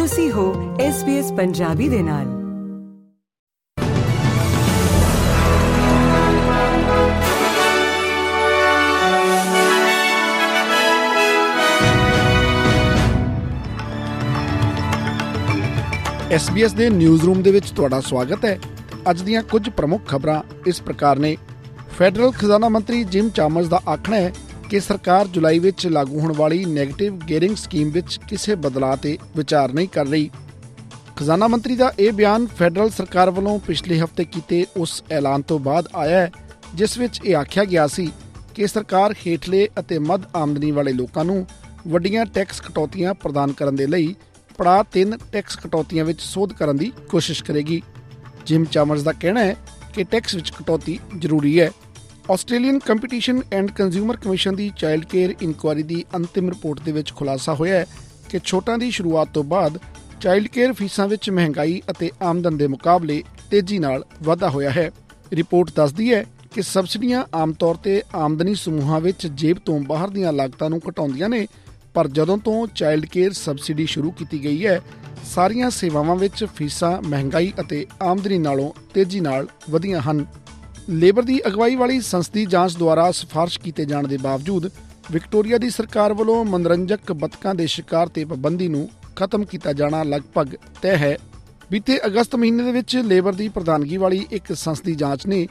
ਤੁਸੀਂ ਹੋ SBS ਪੰਜਾਬੀ ਦੇ ਨਾਲ। SBS ਦੇ ਨਿਊਜ਼ ਰੂਮ ਦੇ ਵਿੱਚ ਤੁਹਾਡਾ ਸਵਾਗਤ ਹੈ। ਅੱਜ ਦੀਆਂ ਕੁਝ ਪ੍ਰਮੁੱਖ ਖਬਰਾਂ ਇਸ ਪ੍ਰਕਾਰ ਨੇ। ਫੈਡਰਲ ਖਜ਼ਾਨਾ ਮੰਤਰੀ ਜਿਮ ਚਾਮਰਸ ਦਾ ਆਖਣਾ ਹੈ ਕਿ ਸਰਕਾਰ ਜੁਲਾਈ ਵਿੱਚ ਲਾਗੂ ਹੋਣ ਵਾਲੀ 네ਗੇਟਿਵ ਗੇਅਰਿੰਗ ਸਕੀਮ ਵਿੱਚ ਕਿਸੇ ਬਦਲਾਅ ਤੇ ਵਿਚਾਰ ਨਹੀਂ ਕਰ ਰਹੀ। ਖਜ਼ਾਨਾ ਮੰਤਰੀ ਦਾ ਇਹ ਬਿਆਨ ਫੈਡਰਲ ਸਰਕਾਰ ਵੱਲੋਂ ਪਿਛਲੇ ਹਫ਼ਤੇ ਕੀਤੇ ਉਸ ਐਲਾਨ ਤੋਂ ਬਾਅਦ ਆਇਆ ਹੈ, ਜਿਸ ਵਿੱਚ ਇਹ ਆਖਿਆ ਗਿਆ ਸੀ ਕਿ ਸਰਕਾਰ ਹੇਠਲੇ ਅਤੇ ਮੱਧ ਆਮਦਨੀ ਵਾਲੇ ਲੋਕਾਂ ਨੂੰ ਵੱਡੀਆਂ ਟੈਕਸ ਕਟੌਤੀਆਂ ਪ੍ਰਦਾਨ ਕਰਨ ਦੇ ਲਈ ਪੜਾਅ 3 ਟੈਕਸ ਕਟੌਤੀਆਂ ਵਿੱਚ ਸੋਧ ਕਰਨ ਦੀ ਕੋਸ਼ਿਸ਼ ਕਰੇਗੀ। ਜਿਮ ਚਾਮਰਸ ਦਾ ਕਹਿਣਾ ਹੈ ਕਿ ਟੈਕਸ ਵਿੱਚ ਕਟੌਤੀ ਜ਼ਰੂਰੀ ਹੈ। Australian competition and consumer commission the child care inquiry ਦੀ ਅੰਤਿਮ ਰਿਪੋਰਟ ਦੇ ਵਿੱਚ ਖੁਲਾਸਾ ਹੋਇਆ ਹੈ ਕਿ ਛੋਟਾਂ ਦੀ ਸ਼ੁਰੂਆਤ ਤੋਂ ਬਾਅਦ ਚਾਈਲਡ ਕੇਅਰ ਫੀਸਾਂ ਵਿੱਚ ਮਹਿੰਗਾਈ ਅਤੇ ਆਮਦਨ ਦੇ ਮੁਕਾਬਲੇ ਤੇਜ਼ੀ ਨਾਲ ਵਾਧਾ ਹੋਇਆ ਹੈ। ਰਿਪੋਰਟ ਦੱਸਦੀ ਹੈ ਕਿ ਸਬਸਿਡੀਆਂ ਆਮ ਤੌਰ ਤੇ ਆਮਦਨੀ ਸਮੂਹਾਂ ਵਿੱਚ ਜੇਬ ਤੋਂ ਬਾਹਰ ਦੀਆਂ ਲਾਗਤਾਂ ਨੂੰ ਘਟਾਉਂਦੀਆਂ ਨੇ, ਪਰ ਜਦੋਂ ਤੋਂ ਚਾਈਲਡ ਕੇਅਰ ਸਬਸਿਡੀ ਸ਼ੁਰੂ ਕੀਤੀ ਗਈ ਹੈ, ਸਾਰੀਆਂ ਸੇਵਾਵਾਂ ਵਿੱਚ ਫੀਸਾਂ ਮਹਿੰਗਾਈ ਅਤੇ ਆਮਦਨੀ ਨਾਲੋਂ ਤੇਜ਼ੀ ਨਾਲ ਵਧੀਆਂ ਹਨ। ਲੇਬਰ ਦੀ ਅਗਵਾਈ ਵਾਲੀ ਸੰਸਦੀ ਜਾਂਚ ਦੁਆਰਾ ਸਿਫਾਰਿਸ਼ ਕੀਤੇ ਜਾਣ ਦੇ ਬਾਵਜੂਦ ਵਿਕਟੋਰੀਆ ਦੀ ਸਰਕਾਰ ਵੱਲੋਂ ਮਨੋਰੰਜਕ ਬਤਕਾਂ ਦੇ ਸ਼ਿਕਾਰ ਤੇ ਪਾਬੰਦੀ ਨੂੰ ਖਤਮ ਕੀਤਾ ਜਾਣਾ ਲਗਭਗ ਤੈਅ ਹੈ। ਬੀਤੇ ਅਗਸਤ ਮਹੀਨੇ ਦੇ ਵਿੱਚ ਲੇਬਰ ਦੀ ਪ੍ਰਧਾਨਗੀ ਵਾਲੀ ਇੱਕ ਸੰਸਦੀ ਜਾਂਚ ਨੇ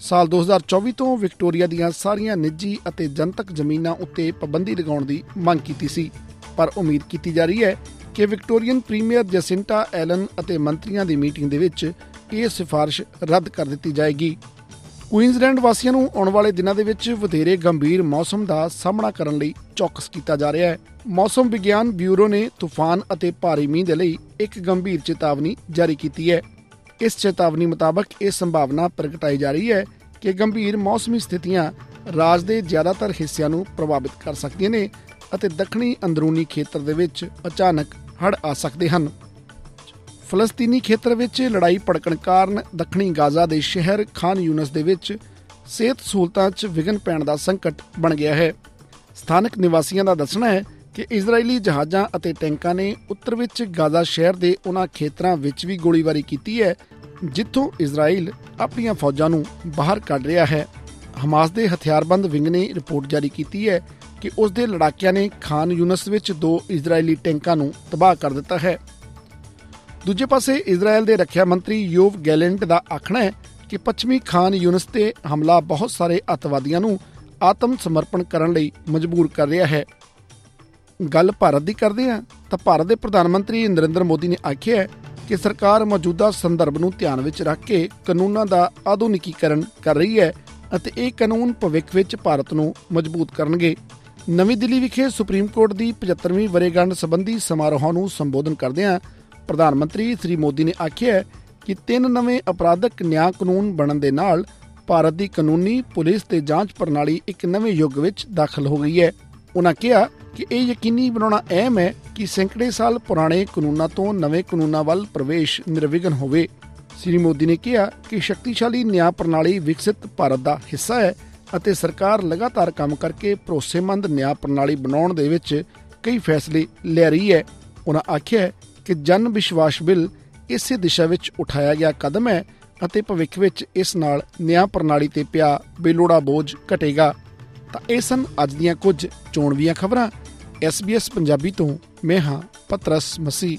ਸਾਲ 2024 ਤੋਂ ਵਿਕਟੋਰੀਆ ਦੀਆਂ ਸਾਰੀਆਂ ਨਿੱਜੀ ਅਤੇ ਜਨਤਕ ਜ਼ਮੀਨਾਂ ਉੱਤੇ ਪਾਬੰਦੀ ਲਗਾਉਣ ਦੀ ਮੰਗ ਕੀਤੀ ਸੀ। ਪਰ ਉਮੀਦ ਕੀਤੀ ਜਾ ਰਹੀ ਹੈ ਕਿ ਵਿਕਟੋਰੀਅਨ ਪ੍ਰੀਮੀਅਰ ਜਸਿੰਟਾ ਐਲਨ ਅਤੇ ਮੰਤਰੀਆਂ ਦੀ ਮੀਟਿੰਗ ਦੇ ਵਿੱਚ ਇਹ ਸਿਫਾਰਿਸ਼ ਰੱਦ ਕਰ ਦਿੱਤੀ ਜਾਏਗੀ। ਕੁਈਨਜ਼ਲੈਂਡ ਵਾਸੀਆਂ ਨੂੰ ਆਉਣ ਵਾਲੇ ਦਿਨਾਂ ਦੇ ਵਿੱਚ ਵਧੇਰੇ ਗੰਭੀਰ ਮੌਸਮ ਦਾ ਸਾਹਮਣਾ ਕਰਨ ਲਈ ਚੌਕਸ ਕੀਤਾ ਜਾ ਰਿਹਾ ਹੈ। ਮੌਸਮ ਵਿਗਿਆਨ ਬਿਊਰੋ ਨੇ ਤੂਫਾਨ ਅਤੇ ਭਾਰੀ ਮੀਂਹ ਦੇ ਲਈ ਇੱਕ ਗੰਭੀਰ ਚੇਤਾਵਨੀ ਜਾਰੀ ਕੀਤੀ ਹੈ। ਇਸ ਚੇਤਾਵਨੀ ਮੁਤਾਬਕ ਇਹ ਸੰਭਾਵਨਾ ਪ੍ਰਗਟਾਈ ਜਾ ਰਹੀ ਹੈ ਕਿ ਗੰਭੀਰ ਮੌਸਮੀ ਸਥਿਤੀਆਂ ਰਾਜ ਦੇ ਜ਼ਿਆਦਾਤਰ ਹਿੱਸਿਆਂ ਨੂੰ ਪ੍ਰਭਾਵਿਤ ਕਰ ਸਕਦੀਆਂ ਨੇ ਅਤੇ ਦੱਖਣੀ ਅੰਦਰੂਨੀ ਖੇਤਰ ਦੇ ਵਿੱਚ ਅਚਾਨਕ ਹੜ੍ਹ ਆ ਸਕਦੇ ਹਨ। ਫਲਸਤੀਨੀ ਖੇਤਰ ਵਿੱਚ ਲੜਾਈ ਭੜਕਣ ਕਾਰਨ ਦੱਖਣੀ ਗਾਜ਼ਾ ਦੇ ਸ਼ਹਿਰ ਖਾਨ ਯੂਨਸ ਦੇ ਵਿੱਚ ਸਿਹਤ ਸਹੂਲਤਾਂ 'ਚ ਵਿਘਨ ਪੈਣ ਦਾ ਸੰਕਟ ਬਣ ਗਿਆ ਹੈ। ਸਥਾਨਕ ਨਿਵਾਸੀਆਂ ਦਾ ਦੱਸਣਾ ਹੈ ਕਿ ਇਜ਼ਰਾਈਲੀ ਜਹਾਜ਼ਾਂ ਅਤੇ ਟੈਂਕਾਂ ਨੇ ਉੱਤਰ ਵਿੱਚ ਗਾਜ਼ਾ ਸ਼ਹਿਰ ਦੇ ਉਹਨਾਂ ਖੇਤਰਾਂ ਵਿੱਚ ਵੀ ਗੋਲੀਬਾਰੀ ਕੀਤੀ ਹੈ, ਜਿੱਥੋਂ ਇਜ਼ਰਾਈਲ ਆਪਣੀਆਂ ਫੌਜਾਂ ਨੂੰ ਬਾਹਰ ਕੱਢ ਰਿਹਾ ਹੈ। ਹਮਾਸ ਦੇ ਹਥਿਆਰਬੰਦ ਵਿੰਗ ਨੇ ਰਿਪੋਰਟ ਜਾਰੀ ਕੀਤੀ ਹੈ ਕਿ ਉਸ ਦੇ ਲੜਾਕਿਆਂ ਨੇ ਖਾਨ ਯੂਨਸ ਵਿੱਚ ਦੋ ਇਜ਼ਰਾਈਲੀ ਟੈਂਕਾਂ ਨੂੰ ਤਬਾਹ ਕਰ ਦਿੱਤਾ ਹੈ। ਦੂਜੇ ਪਾਸੇ ਇਜ਼ਰਾਈਲ ਦੇ ਰੱਖਿਆ ਮੰਤਰੀ ਯੋਵ ਗੈਲੈਂਟ ਦਾ ਆਖਣਾ ਹੈ ਕਿ ਪੱਛਮੀ ਖਾਨ ਯੂਨਸ ਤੇ ਹਮਲਾ ਬਹੁਤ ਸਾਰੇ ਅਤਵਾਦੀਆਂ ਨੂੰ ਆਤਮ ਸਮਰਪਣ ਕਰਨ ਲਈ ਮਜਬੂਰ ਕਰ ਰਿਹਾ ਹੈ। ਗੱਲ ਭਾਰਤ ਦੀ ਕਰਦੇ ਹਾਂ, ਤਾਂ ਭਾਰਤ ਦੇ ਪ੍ਰਧਾਨ ਮੰਤਰੀ ਨਰਿੰਦਰ ਮੋਦੀ ਨੇ ਆਖਿਆ ਹੈ ਕਿ ਸਰਕਾਰ ਮੌਜੂਦਾ ਸੰਦਰਭ ਨੂੰ ਧਿਆਨ ਵਿੱਚ ਰੱਖ ਕੇ ਕਾਨੂੰਨਾਂ ਦਾ ਆਧੁਨਿਕੀਕਰਨ ਕਰ ਰਹੀ ਹੈ ਅਤੇ ਇਹ ਕਾਨੂੰਨ ਭਵਿੱਖ ਵਿੱਚ ਭਾਰਤ ਨੂੰ ਮਜ਼ਬੂਤ ਕਰਨਗੇ। ਨਵੀਂ ਦਿੱਲੀ ਵਿਖੇ ਸੁਪਰੀਮ ਕੋਰਟ ਦੀ 75ਵੀਂ ਵਰੇਗੰਢ ਸੰਬੰਧੀ ਸਮਾਰੋਹ ਨੂੰ ਸੰਬੋਧਨ ਕਰਦਿਆਂ ਪ੍ਰਧਾਨ ਮੰਤਰੀ ਸ੍ਰੀ ਮੋਦੀ ਨੇ ਆਖਿਆ ਕਿ ਤਿੰਨ ਨਵੇਂ ਅਪਰਾਧਕ ਨਿਆਂ ਕਾਨੂੰਨ ਬਣਨ ਦੇ ਨਾਲ ਭਾਰਤ ਦੀ ਕਾਨੂੰਨੀ, ਪੁਲਿਸ ਤੇ ਜਾਂਚ ਪ੍ਰਣਾਲੀ ਇੱਕ ਨਵੇਂ ਯੁੱਗ ਵਿੱਚ ਦਾਖਲ ਹੋ ਗਈ ਹੈ। ਉਹਨਾਂ ਕਿਹਾ ਕਿ ਇਹ ਯਕੀਨੀ ਬਣਾਉਣਾ ਅਹਿਮ ਹੈ ਕਿ ਸੈਂਕੜੇ ਸਾਲ ਪੁਰਾਣੇ ਕਾਨੂੰਨਾਂ ਤੋਂ ਨਵੇਂ ਕਾਨੂੰਨਾਂ ਵੱਲ ਪ੍ਰਵੇਸ਼ ਨਿਰਵਿਘਨ ਹੋਵੇ। ਸ੍ਰੀ ਮੋਦੀ ਨੇ ਕਿਹਾ ਕਿ ਸ਼ਕਤੀਸ਼ਾਲੀ ਨਿਆਂ ਪ੍ਰਣਾਲੀ ਵਿਕਸਿਤ ਭਾਰਤ ਦਾ ਹਿੱਸਾ ਹੈ ਅਤੇ ਸਰਕਾਰ ਲਗਾਤਾਰ ਕੰਮ ਕਰਕੇ ਭਰੋਸੇਮੰਦ ਨਿਆਂ ਪ੍ਰਣਾਲੀ ਬਣਾਉਣ ਦੇ ਵਿੱਚ ਕਈ ਫੈਸਲੇ ਲੈ ਰਹੀ ਹੈ। ਉਹਨਾਂ ਆਖਿਆ ਕਿ ਜਨ ਵਿਸ਼ਵਾਸ ਬਿੱਲ ਇਸੇ ਦਿਸ਼ਾ ਵਿੱਚ ਉਠਾਇਆ ਗਿਆ ਕਦਮ ਹੈ ਅਤੇ ਭਵਿੱਖ ਵਿੱਚ ਇਸ ਨਾਲ ਨਿਆਂ ਪ੍ਰਣਾਲੀ ਤੇ ਪਿਆ ਬੇਲੋੜਾ ਬੋਝ ਘਟੇਗਾ। ਤਾਂ ਇਹ ਸਨ ਅੱਜ ਦੀਆਂ ਕੁਝ ਚੋਣਵੀਆਂ ਖਬਰਾਂ। SBS ਪੰਜਾਬੀ ਤੋਂ ਮੈਂ ਹਾਂ ਪਤਰਸ ਮਸੀ